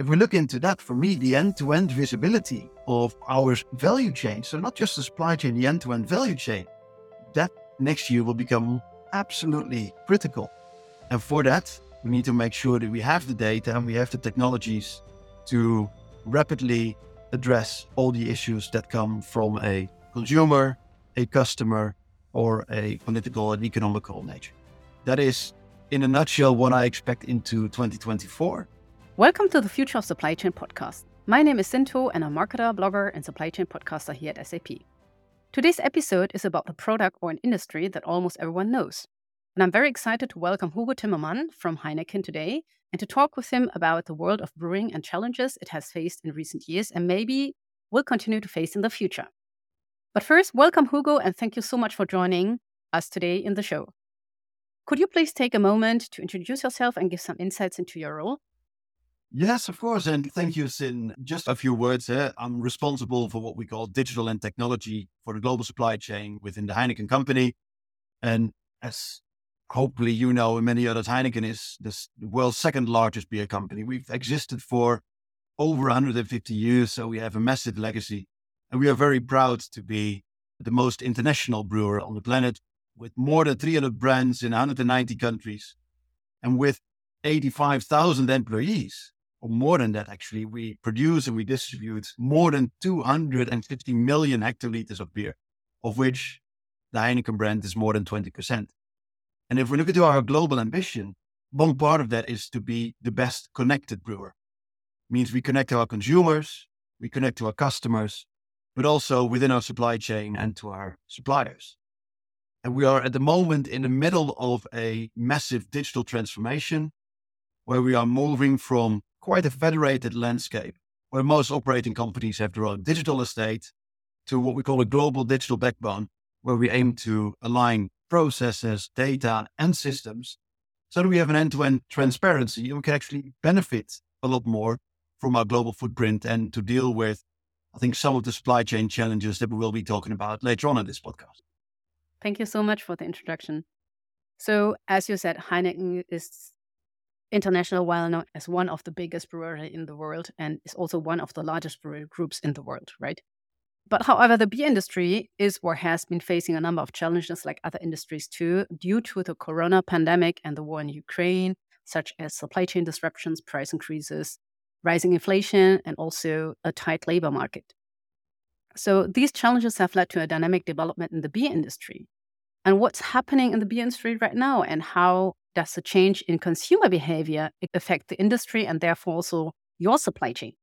if we look into that, for me, the end to end visibility of our value chain, so not just the supply chain, the end to end value chain, that next year will become absolutely critical. And for that, we need to make sure that we have the data and we have the technologies to rapidly address all the issues that come from a consumer, a customer, or a political and economical nature. That is, in a nutshell, what I expect into 2024. Welcome to the Future of Supply Chain podcast. My name is Sinto, and I'm a marketer, blogger, and supply chain podcaster here at SAP. Today's episode is about a product or an industry that almost everyone knows. And I'm very excited to welcome Hugo Timmerman from Heineken today and to talk with him about the world of brewing and challenges it has faced in recent years and maybe will continue to face in the future. But first, welcome, Hugo, and thank you so much for joining us today in the show. Could you please take a moment to introduce yourself and give some insights into your role? Yes, of course. And thank you, Sin. Just a few words here. I'm responsible for what we call digital and technology for the global supply chain within the Heineken company. And as hopefully you know, and many others, Heineken is the world's second largest beer company. We've existed for over 150 years, so we have a massive legacy. And we are very proud to be the most international brewer on the planet with more than 300 brands in 190 countries and with 85,000 employees, or more than that, actually. We produce and we distribute more than 250 million hectoliters of beer, of which the Heineken brand is more than 20%. And if we look into our global ambition, one part of that is to be the best connected brewer. It means we connect to our consumers, we connect to our customers, but also within our supply chain and to our suppliers. And we are at the moment in the middle of a massive digital transformation where we are moving from quite a federated landscape where most operating companies have their own digital estate to what we call a global digital backbone, where we aim to align processes, data, and systems so that we have an end to end transparency and we can actually benefit a lot more from our global footprint and to deal with I think, some of the supply chain challenges that we will be talking about later on in this podcast. Thank you so much for the introduction. So, as you said, Heineken is international, well known as one of the biggest brewery in the world and is also one of the largest brewery groups in the world, right? But however, the beer industry is or has been facing a number of challenges like other industries too, due to the corona pandemic and the war in Ukraine, such as supply chain disruptions, price increases, rising inflation, and also a tight labor market. So these challenges have led to a dynamic development in the beer industry. And what's happening in the beer industry right now, and how does the change in consumer behavior affect the industry and therefore also your supply chain?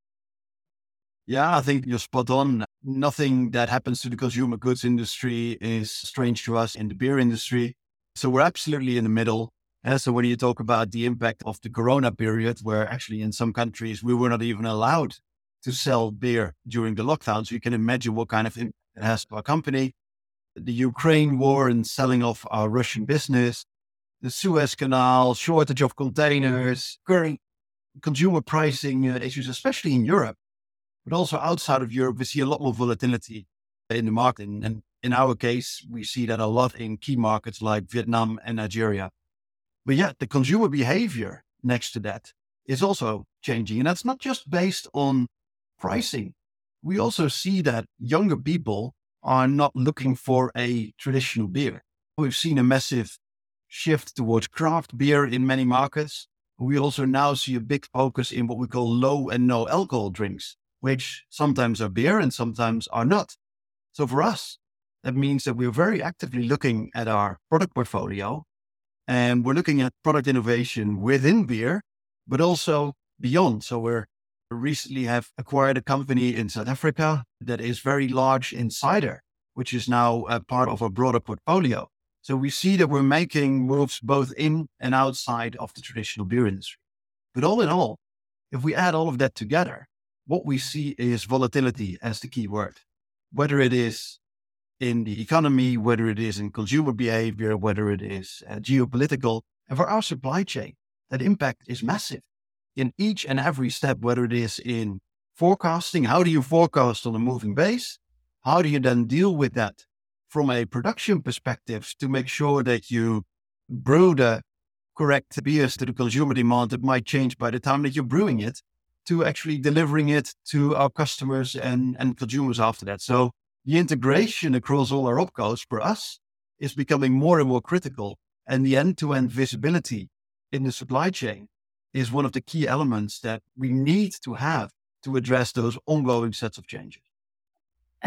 Yeah, I think you're spot on. Nothing that happens to the consumer goods industry is strange to us in the beer industry. So we're absolutely in the middle. And so when you talk about the impact of the Corona period, where actually in some countries we were not even allowed to sell beer during the lockdown, so you can imagine what kind of impact it has to our company. The Ukraine war and selling off our Russian business, the Suez Canal, shortage of containers, current consumer pricing uh, issues, especially in Europe, but also outside of Europe, we see a lot more volatility in the market. And in our case, we see that a lot in key markets like Vietnam and Nigeria. But yet the consumer behavior next to that is also changing. And that's not just based on pricing. We also see that younger people are not looking for a traditional beer. We've seen a massive shift towards craft beer in many markets. We also now see a big focus in what we call low and no alcohol drinks, which sometimes are beer and sometimes are not. So for us, that means that we're very actively looking at our product portfolio and we're looking at product innovation within beer, but also beyond. So we're we recently have acquired a company in South Africa that is very large in cider, which is now a part of a broader portfolio. So we see that we're making moves both in and outside of the traditional beer industry. But all in all, if we add all of that together, what we see is volatility as the key word. Whether it is in the economy, whether it is in consumer behavior, whether it is uh, geopolitical. And for our supply chain, that impact is massive in each and every step, whether it is in forecasting, how do you forecast on a moving base? How do you then deal with that from a production perspective to make sure that you brew the correct beers to the consumer demand that might change by the time that you're brewing it to actually delivering it to our customers and, and consumers after that. So the integration across all our opcos for us is becoming more and more critical. And the end to end visibility in the supply chain is one of the key elements that we need to have to address those ongoing sets of changes.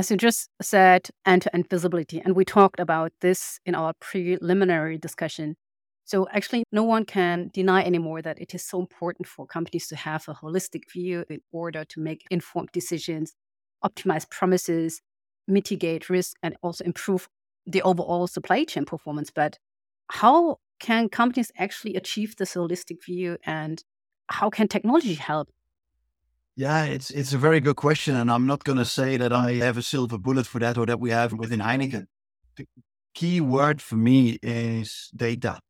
As you just said, end to end visibility, and we talked about this in our preliminary discussion. So, actually, no one can deny anymore that it is so important for companies to have a holistic view in order to make informed decisions, optimize promises, mitigate risk, and also improve the overall supply chain performance. But how can companies actually achieve this holistic view and how can technology help? Yeah, it's it's a very good question, and I'm not going to say that I have a silver bullet for that or that we have within Heineken. The key word for me is data.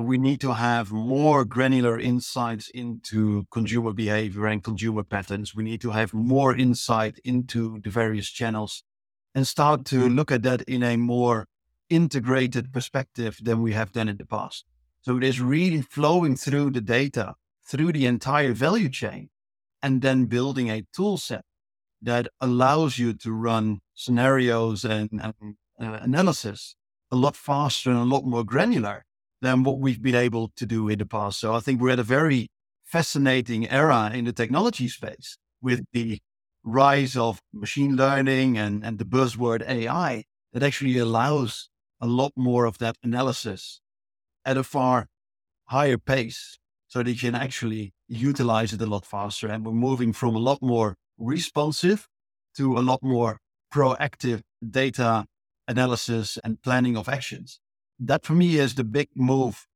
We need to have more granular insights into consumer behavior and consumer patterns. We need to have more insight into the various channels and start to look at that in a more integrated perspective than we have done in the past. So it is really flowing through the data, through the entire value chain, and then building a tool set that allows you to run scenarios and, and uh, analysis a lot faster and a lot more granular than what we've been able to do in the past. So I think we're at a very fascinating era in the technology space with the rise of machine learning and, and the buzzword AI that actually allows a lot more of that analysis at a far higher pace so that you can actually utilize it a lot faster. And we're moving from a lot more responsive to a lot more proactive data analysis and planning of actions. That for me is the big move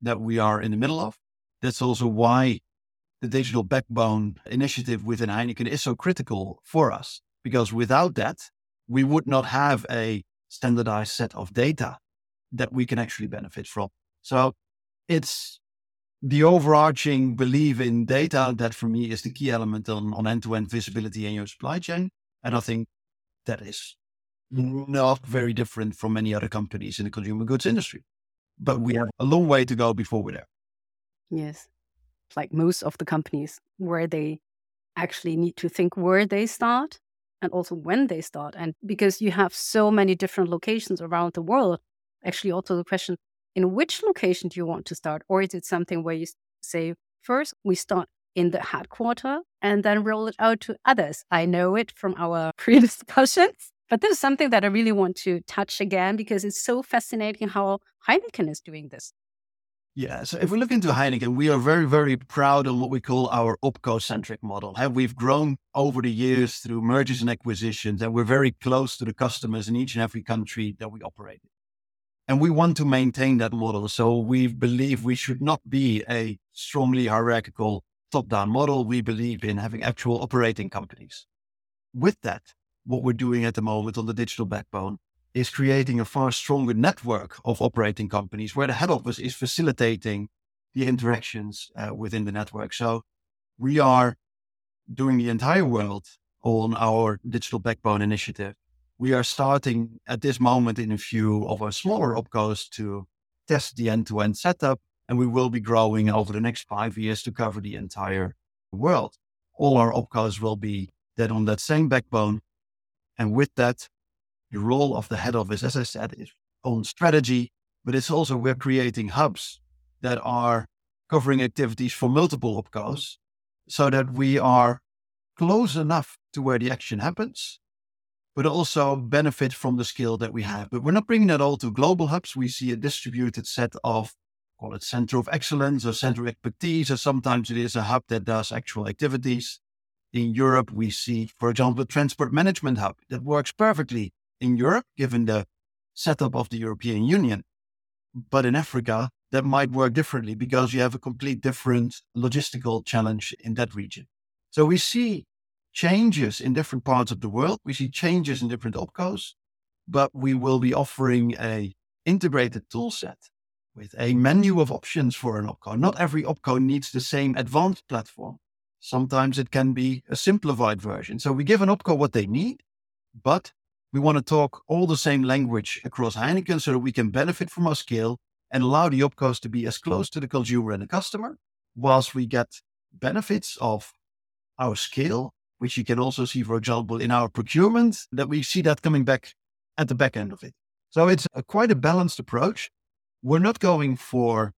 that we are in the middle of. That's also why the digital backbone initiative within Heineken is so critical for us, because without that, we would not have a standardized set of data that we can actually benefit from. So it's the overarching belief in data that for me is the key element on, on end-to-end visibility in your supply chain. And I think that is not very different from many other companies in the consumer goods industry. But we have a long way to go before we're there. Yes. Like most of the companies where they actually need to think where they start and also when they start. And because you have so many different locations around the world, actually, also the question in which location do you want to start? Or is it something where you say, first, we start in the headquarter and then roll it out to others? I know it from our pre discussions, But this is something that I really want to touch again because it's so fascinating how Heineken is doing this. Yeah. So if we look into Heineken, we are very, very proud of what we call our opco centric model. And we've grown over the years through mergers and acquisitions, and we're very close to the customers in each and every country that we operate in. And we want to maintain that model. So we believe we should not be a strongly hierarchical top down model. We believe in having actual operating companies. With that, what we're doing at the moment on the digital backbone is creating a far stronger network of operating companies where the head office is facilitating the interactions uh, within the network. So we are doing the entire world on our digital backbone initiative. We are starting at this moment in a few of our smaller opcos to test the end to end setup, and we will be growing over the next five years to cover the entire world. All our opcos will be then on that same backbone. And with that, the role of the head office, as I said, is on strategy, but it's also we're creating hubs that are covering activities for multiple opcos so that we are close enough to where the action happens, but also benefit from the skill that we have. But we're not bringing that all to global hubs. We see a distributed set of, call it center of excellence or center of expertise, or sometimes it is a hub that does actual activities. In Europe, we see, for example, a transport management hub that works perfectly in Europe, given the setup of the European Union. But in Africa, that might work differently because you have a complete different logistical challenge in that region. So we see changes in different parts of the world. We see changes in different opcos, but we will be offering a integrated tool set with a menu of options for an opco. Not every opco needs the same advanced platform. Sometimes it can be a simplified version. So we give an opco what they need, but we want to talk all the same language across Heineken so that we can benefit from our scale and allow the opcos to be as close to the consumer and the customer, whilst we get benefits of our scale, which you can also see, for example, in our procurement, that we see that coming back at the back end of it. So it's a, quite a balanced approach. We're not going for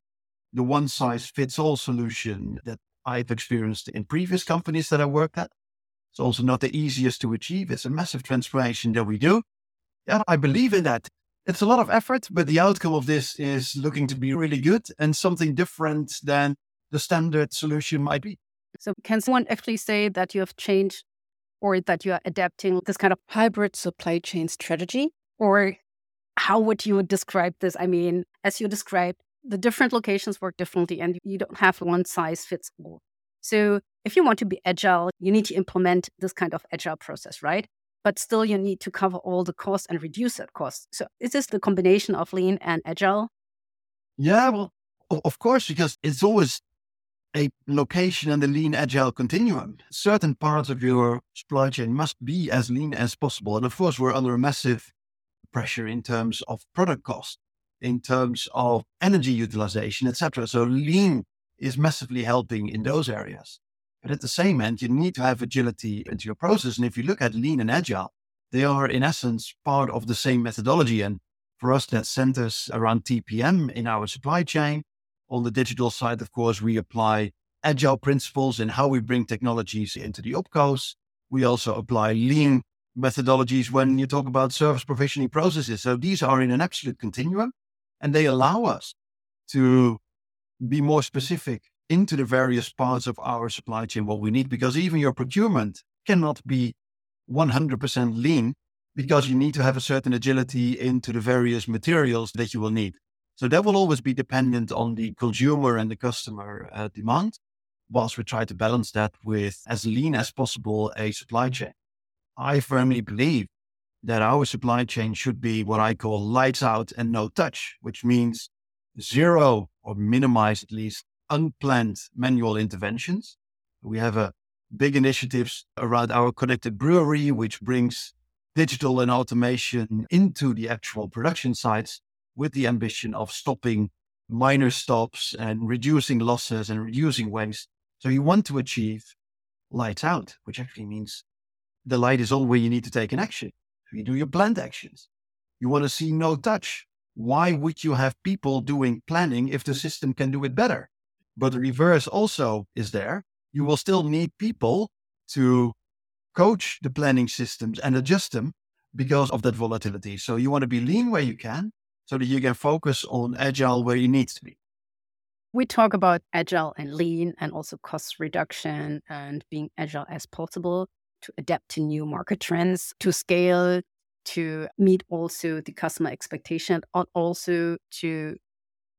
the one size fits all solution that I've experienced in previous companies that I worked at. It's also not the easiest to achieve. It's a massive transformation that we do. Yeah, I believe in that. It's a lot of effort, but the outcome of this is looking to be really good and something different than the standard solution might be. So, can someone actually say that you have changed or that you are adapting this kind of hybrid supply chain strategy? Or how would you describe this? I mean, as you described, the different locations work differently and you don't have one size fits all. So, if you want to be agile, you need to implement this kind of agile process, right? But still, you need to cover all the costs and reduce that cost. So, is this the combination of lean and agile? Yeah, well, of course, because it's always a location and the lean agile continuum. Certain parts of your supply chain must be as lean as possible. And of course, we're under a massive pressure in terms of product cost, in terms of energy utilization, etc. So lean is massively helping in those areas. But at the same end, you need to have agility into your process. And if you look at lean and agile, they are in essence part of the same methodology. And for us, that centers around TPM in our supply chain on the digital side, of course, we apply agile principles in how we bring technologies into the opcos. We also apply lean methodologies when you talk about service provisioning processes. So these are in an absolute continuum and they allow us to be more specific into the various parts of our supply chain, what we need, because even your procurement cannot be 100% lean because you need to have a certain agility into the various materials that you will need. So that will always be dependent on the consumer and the customer uh, demand, whilst we try to balance that with as lean as possible a supply chain. I firmly believe that our supply chain should be what I call lights out and no touch, which means zero or minimize at least unplanned manual interventions. We have a big initiatives around our connected brewery, which brings digital and automation into the actual production sites with the ambition of stopping minor stops and reducing losses and reducing waste. So you want to achieve lights out, which actually means the light is all where you need to take an action. So you do your planned actions. You want to see no touch. Why would you have people doing planning if the system can do it better? But the reverse also is there. You will still need people to coach the planning systems and adjust them because of that volatility. So you want to be lean where you can, so that you can focus on agile where you need to be. We talk about agile and lean and also cost reduction and being agile as possible to adapt to new market trends, to scale, to meet also the customer expectation, and also to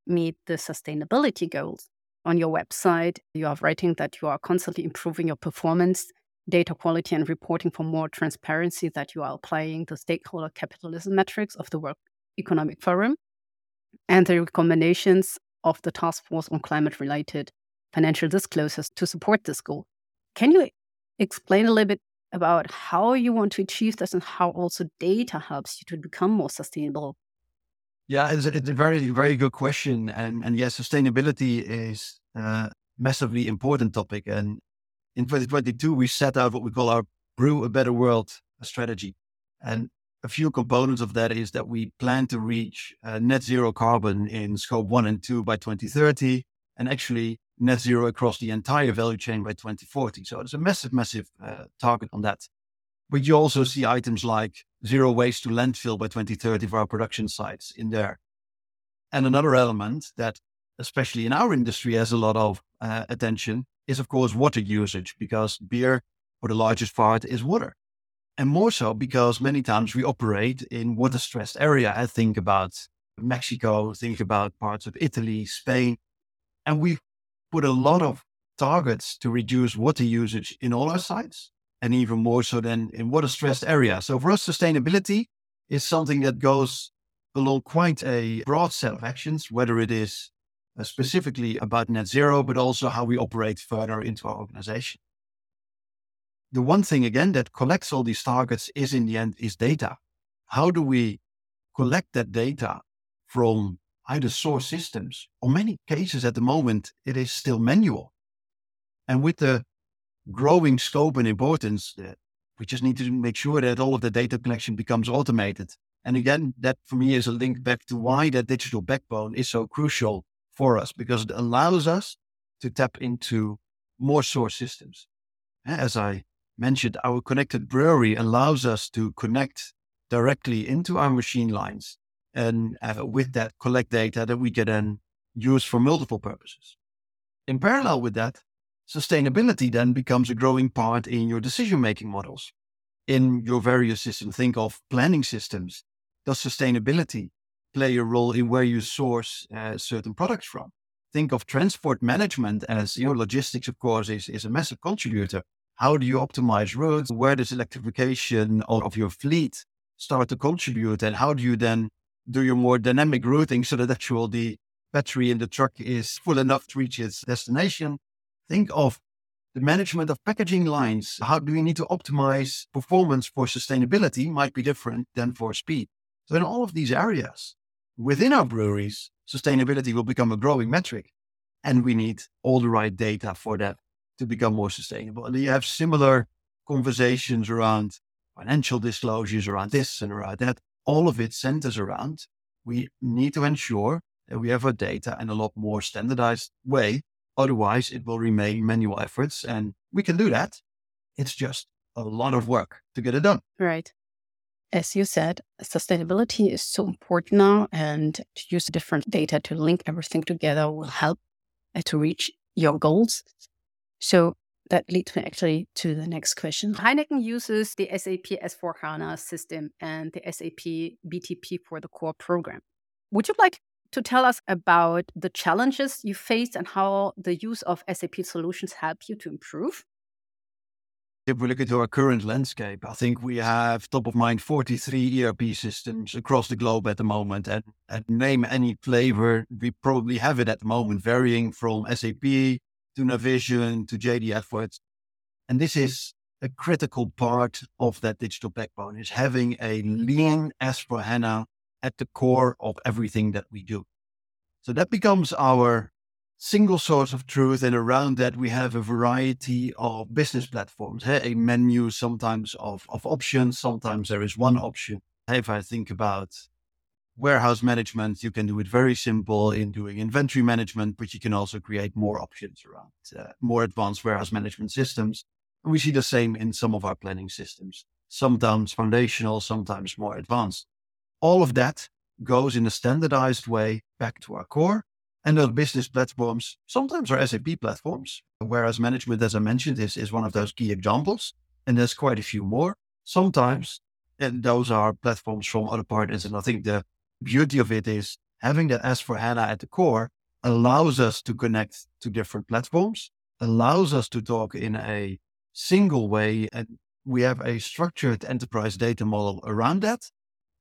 meet the sustainability goals. On your website, you are writing that you are constantly improving your performance, data quality, and reporting for more transparency, that you are applying the stakeholder capitalism metrics of the World Economic Forum and the recommendations of the Task Force on Climate Related Financial Disclosures to support this goal. Can you explain a little bit about how you want to achieve this and how also data helps you to become more sustainable? Yeah, it's a, it's a very, very good question. And, and yes, sustainability is a massively important topic. And in 2022, we set out what we call our Brew a Better World strategy. And a few components of that is that we plan to reach uh, net zero carbon in scope one and two by 2030, and actually net zero across the entire value chain by 2040. So it's a massive, massive uh, target on that. But you also see items like zero waste to landfill by 2030 for our production sites in there. And another element that, especially in our industry, has a lot of uh, attention is, of course, water usage, because beer, for the largest part, is water and more so because many times we operate in water stressed area. I think about Mexico, think about parts of Italy, Spain, and we put a lot of targets to reduce water usage in all our sites, and even more so than in water stressed areas. So for us, sustainability is something that goes along quite a broad set of actions, whether it is uh, specifically about net zero, but also how we operate further into our organization the one thing again that collects all these targets is in the end is data. How do we collect that data from either source systems or many cases at the moment, it is still manual. And with the growing scope and importance. Uh, we just need to make sure that all of the data collection becomes automated. And again, that for me is a link back to why that digital backbone is so crucial for us because it allows us to tap into more source systems. As I mentioned, our connected brewery allows us to connect directly into our machine lines and uh, with that collect data that we can then use for multiple purposes. In parallel with that, sustainability then becomes a growing part in your decision making models. In your various systems, think of planning systems. Does sustainability play a role in where you source uh, certain products from? Think of transport management as, you know, logistics, of course, is, is a massive contributor. How do you optimize roads? Where does electrification of, your fleet start to contribute? And how do you then do your more dynamic routing so that actually the battery in the truck is full enough to reach its destination? Think of the management of packaging lines. How do we need to optimize performance for sustainability might be different than for speed. So in all of these areas within our breweries, sustainability will become a growing metric and we need all the right data for that to become more sustainable. And you have similar conversations around financial disclosures around this and around that. All of it centers around we need to ensure that we have our data in a lot more standardized way Otherwise, it will remain manual efforts. And we can do that. It's just a lot of work to get it done. Right. As you said, sustainability is so important now, and to use different data to link everything together will help uh, to reach your goals. So that leads me actually to the next question. Heineken uses the SAP S4 HANA system and the SAP BTP for the core program. Would you like to tell us about the challenges you faced and how the use of SAP solutions help you to improve? If we look into our current landscape, I think we have top of mind 43 ERP systems across the globe at the moment. And, and name any flavor, we probably have it at the moment, varying from SAP to Navision to JD Edwards. And this hmm. is a critical part of that digital backbone is having a lean S4 HANA at the core of everything that we do. So that becomes our single source of truth. And around that, we have a variety of business platforms, a menu sometimes of, of options. Sometimes there is one option. If I think about warehouse management, you can do it very simple in doing inventory management, but you can also create more options around uh, more advanced warehouse management systems. And we see the same in some of our planning systems, sometimes foundational, sometimes more advanced. All of that goes in a standardized way back to our core. And those business platforms sometimes are SAP platforms, warehouse management, as I mentioned, is, is one of those key examples. And there's quite a few more. Sometimes, and those are platforms from other partners. And I think the beauty of it is having that S4 HANA at the core allows us to connect to different platforms, allows us to talk in a single way. And we have a structured enterprise data model around that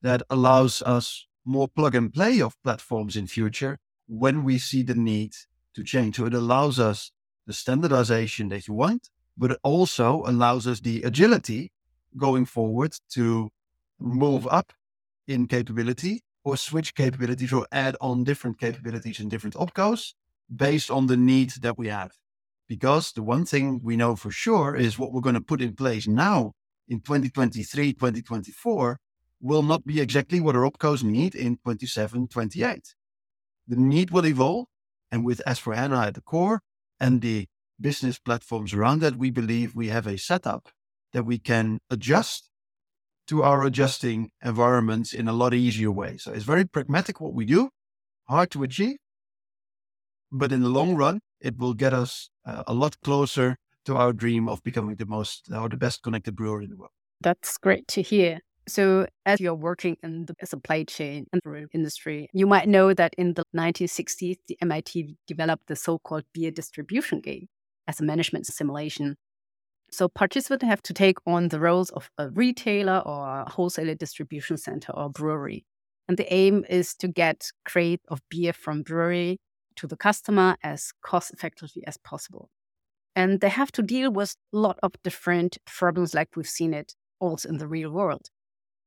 that allows us more plug and play of platforms in future when we see the need to change. So it allows us the standardization that you want, but it also allows us the agility going forward to move up in capability or switch capabilities or add on different capabilities in different opcos based on the need that we have. Because the one thing we know for sure is what we're going to put in place now in 2023, 2024 will not be exactly what our opcos need in 27, 28. The need will evolve. And with S4HANA at the core and the business platforms around that, we believe we have a setup that we can adjust to our adjusting environments in a lot easier way. So it's very pragmatic what we do, hard to achieve, but in the long run, it will get us uh, a lot closer to our dream of becoming the most or the best connected brewer in the world. That's great to hear. So, as you're working in the supply chain and brew industry, you might know that in the 1960s, the MIT developed the so called beer distribution game as a management simulation. So, participants have to take on the roles of a retailer or a wholesaler distribution center or brewery. And the aim is to get crate of beer from brewery to the customer as cost effectively as possible. And they have to deal with a lot of different problems like we've seen it also in the real world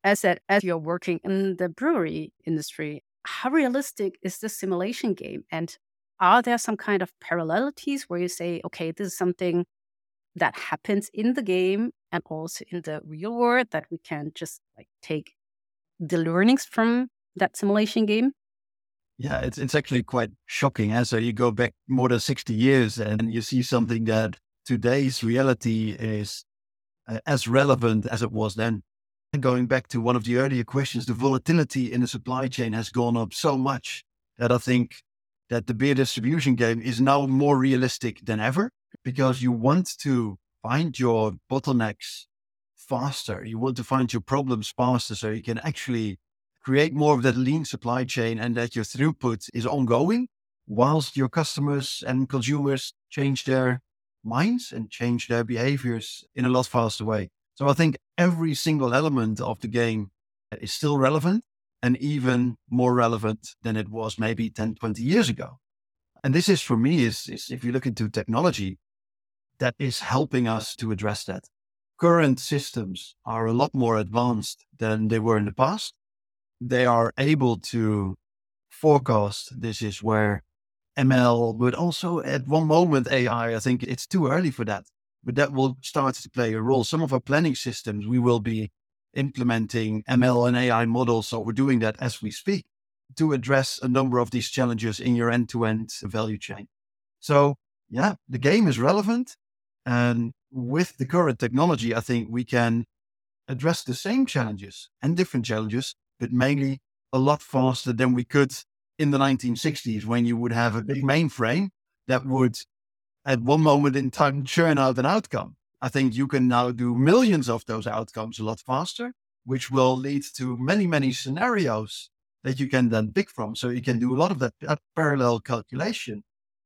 as that as you're working in the brewery industry, how realistic is this simulation game? And are there some kind of parallelities where you say, okay, this is something that happens in the game and also in the real world that we can just like take the learnings from that simulation game? Yeah, it's it's actually quite shocking. As so you go back more than sixty years and you see something that today's reality is uh, as relevant as it was then. And going back to one of the earlier questions, the volatility in the supply chain has gone up so much that I think that the beer distribution game is now more realistic than ever because you want to find your bottlenecks faster. You want to find your problems faster so you can actually create more of that lean supply chain and that your throughput is ongoing whilst your customers and consumers change their minds and change their behaviors in a lot faster way. So I think every single element of the game is still relevant and even more relevant than it was maybe 10, 20 years ago. And this is for me is, is if you look into technology, that is helping us to address that. Current systems are a lot more advanced than they were in the past. They are able to forecast. This is where ML, but also at one moment AI, I think it's too early for that, but that will start to play a role. Some of our planning systems, we will be implementing ML and AI models. So we're doing that as we speak to address a number of these challenges in your end to end value chain. So yeah, the game is relevant. And with the current technology, I think we can address the same challenges and different challenges, but mainly a lot faster than we could in the 1960s when you would have a big mainframe that would, at one moment in time, churn out an outcome. I think you can now do millions of those outcomes a lot faster, which will lead to many, many scenarios that you can then pick from. So you can do a lot of that, that parallel calculation.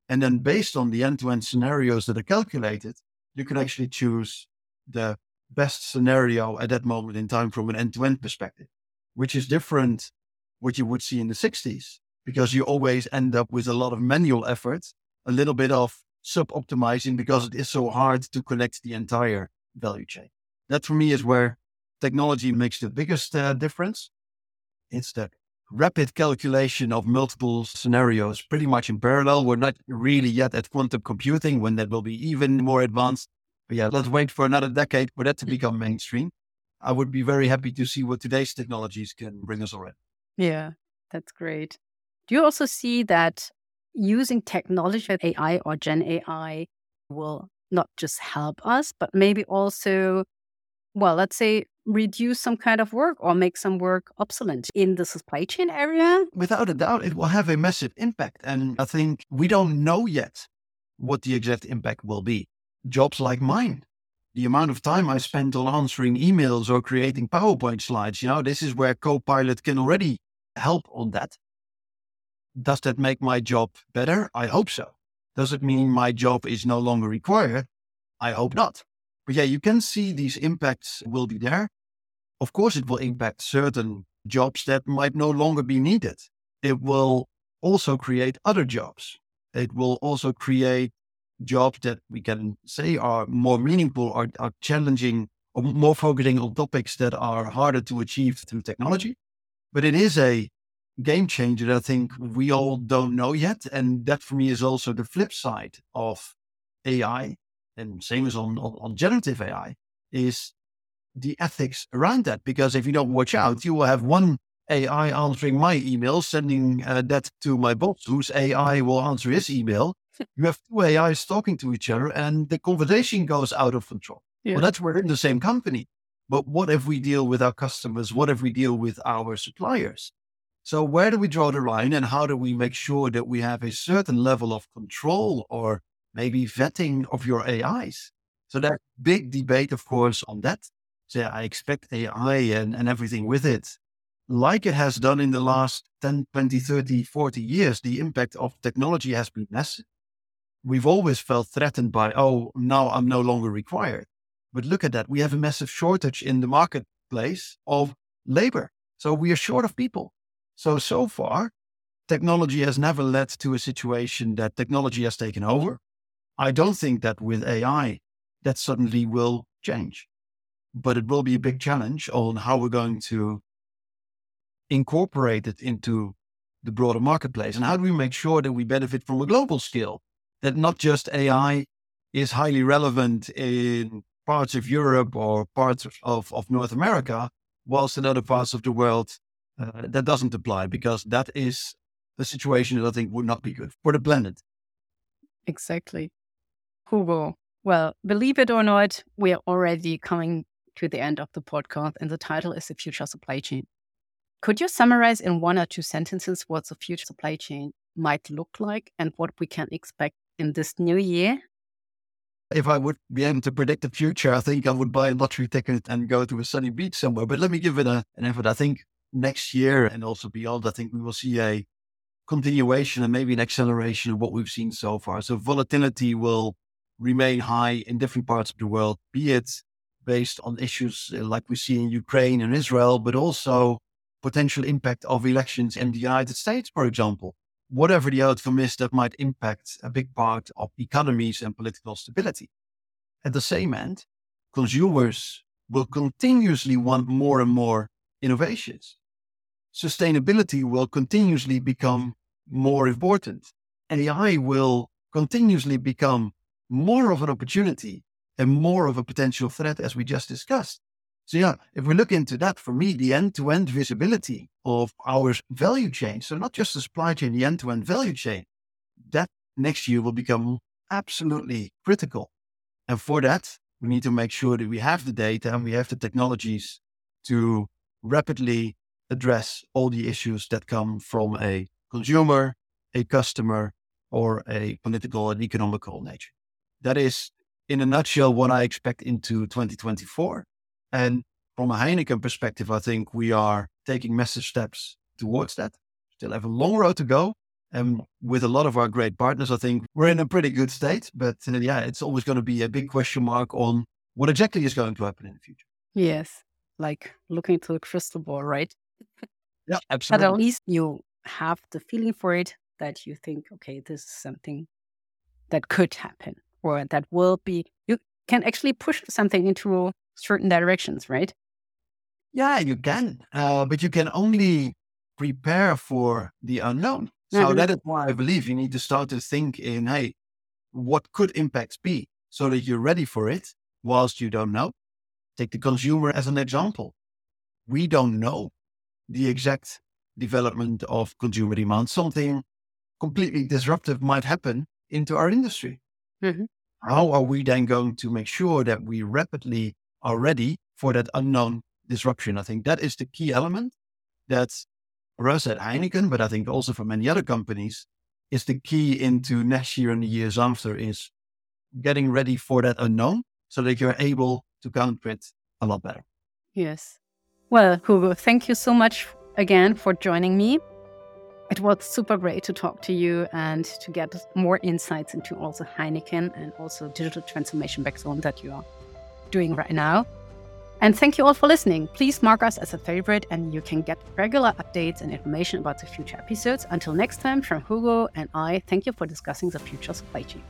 And then based on the end to end scenarios that are calculated, you can actually choose the best scenario at that moment in time from an end to end perspective, which is different what you would see in the 60s, because you always end up with a lot of manual effort, a little bit of sub optimizing because it is so hard to connect the entire value chain. That for me is where technology makes the biggest uh, difference. It's the rapid calculation of multiple scenarios pretty much in parallel. We're not really yet at quantum computing when that will be even more advanced. But yeah, let's wait for another decade for that to become mainstream. I would be very happy to see what today's technologies can bring us already. Yeah, that's great. Do you also see that using technology, AI or Gen AI, will not just help us, but maybe also, well, let's say reduce some kind of work or make some work obsolete in the supply chain area? Without a doubt, it will have a massive impact. And I think we don't know yet what the exact impact will be. Jobs like mine, the amount of time I spent on answering emails or creating PowerPoint slides, you know, this is where Copilot can already help on that. Does that make my job better? I hope so. Does it mean my job is no longer required? I hope not. But yeah, you can see these impacts will be there. Of course, it will impact certain jobs that might no longer be needed. It will also create other jobs. It will also create jobs that we can say are more meaningful or are challenging or more focusing on topics that are harder to achieve through technology. But it is a game changer that I think we all don't know yet. And that for me is also the flip side of AI and same as on, on, on generative AI, is the ethics around that. Because if you don't watch out, you will have one AI answering my email, sending uh, that to my boss, whose AI will answer his email. you have two AIs talking to each other, and the conversation goes out of control. Yeah. Well, that's we're in the same company. But what if we deal with our customers? What if we deal with our suppliers? So, where do we draw the line, and how do we make sure that we have a certain level of control or maybe vetting of your AIs. So that big debate, of course, on that. So I expect AI and, and everything with it, like it has done in the last 10, 20, 30, 40 years, the impact of technology has been massive. We've always felt threatened by, oh, now I'm no longer required. But look at that. We have a massive shortage in the marketplace of labor. So we are short of people. So, so far, technology has never led to a situation that technology has taken over. I don't think that with AI, that suddenly will change. But it will be a big challenge on how we're going to incorporate it into the broader marketplace. And how do we make sure that we benefit from a global scale? That not just AI is highly relevant in parts of Europe or parts of, of North America, whilst in other parts of the world, uh, that doesn't apply because that is a situation that I think would not be good for the planet. Exactly. Hugo, well, believe it or not, we are already coming to the end of the podcast, and the title is The Future Supply Chain. Could you summarize in one or two sentences what the future supply chain might look like and what we can expect in this new year? If I would be able to predict the future, I think I would buy a lottery ticket and go to a sunny beach somewhere. But let me give it a, an effort. I think next year and also beyond, I think we will see a continuation and maybe an acceleration of what we've seen so far. So volatility will remain high in different parts of the world, be it based on issues uh, like we see in Ukraine and Israel, but also potential impact of elections in the United States, for example whatever the outcome is, that might impact a big part of economies and political stability. At the same end, consumers will continuously want more and more innovations. Sustainability will continuously become more important. AI will continuously become more of an opportunity and more of a potential threat, as we just discussed. So yeah, if we look into that, for me, the end-to-end visibility of our value chain, so not just the supply chain, the end-to-end value chain, that next year will become absolutely critical. And for that, we need to make sure that we have the data and we have the technologies to rapidly address all the issues that come from a consumer, a customer, or a political and economical nature. That is, in a nutshell, what I expect into 2024. And from a Heineken perspective, I think we are taking massive steps towards that. Still have a long road to go. And with a lot of our great partners, I think we're in a pretty good state. But uh, yeah, it's always going to be a big question mark on what exactly is going to happen in the future. Yes. Like looking to the crystal ball, right? Yeah, absolutely. But at least you have the feeling for it that you think, okay, this is something that could happen or that will be, you can actually push something into certain directions, right? Yeah, you can, uh, but you can only prepare for the unknown. So mm-hmm. that is why I believe you need to start to think in, hey, what could impacts be so that you're ready for it whilst you don't know. Take the consumer as an example. We don't know the exact development of consumer demand. Something completely disruptive might happen into our industry. Mm-hmm. How are we then going to make sure that we rapidly are ready for that unknown disruption. I think that is the key element that for us at Heineken, but I think also for many other companies, is the key into next year and the years after is getting ready for that unknown so that you're able to counter it a lot better. Yes. Well, Hugo, thank you so much again for joining me. It was super great to talk to you and to get more insights into also Heineken and also digital transformation backbone that you are doing right now. And thank you all for listening. Please mark us as a favorite, and you can get regular updates and information about the future episodes. Until next time, from Hugo and I, thank you for discussing the future supply chain.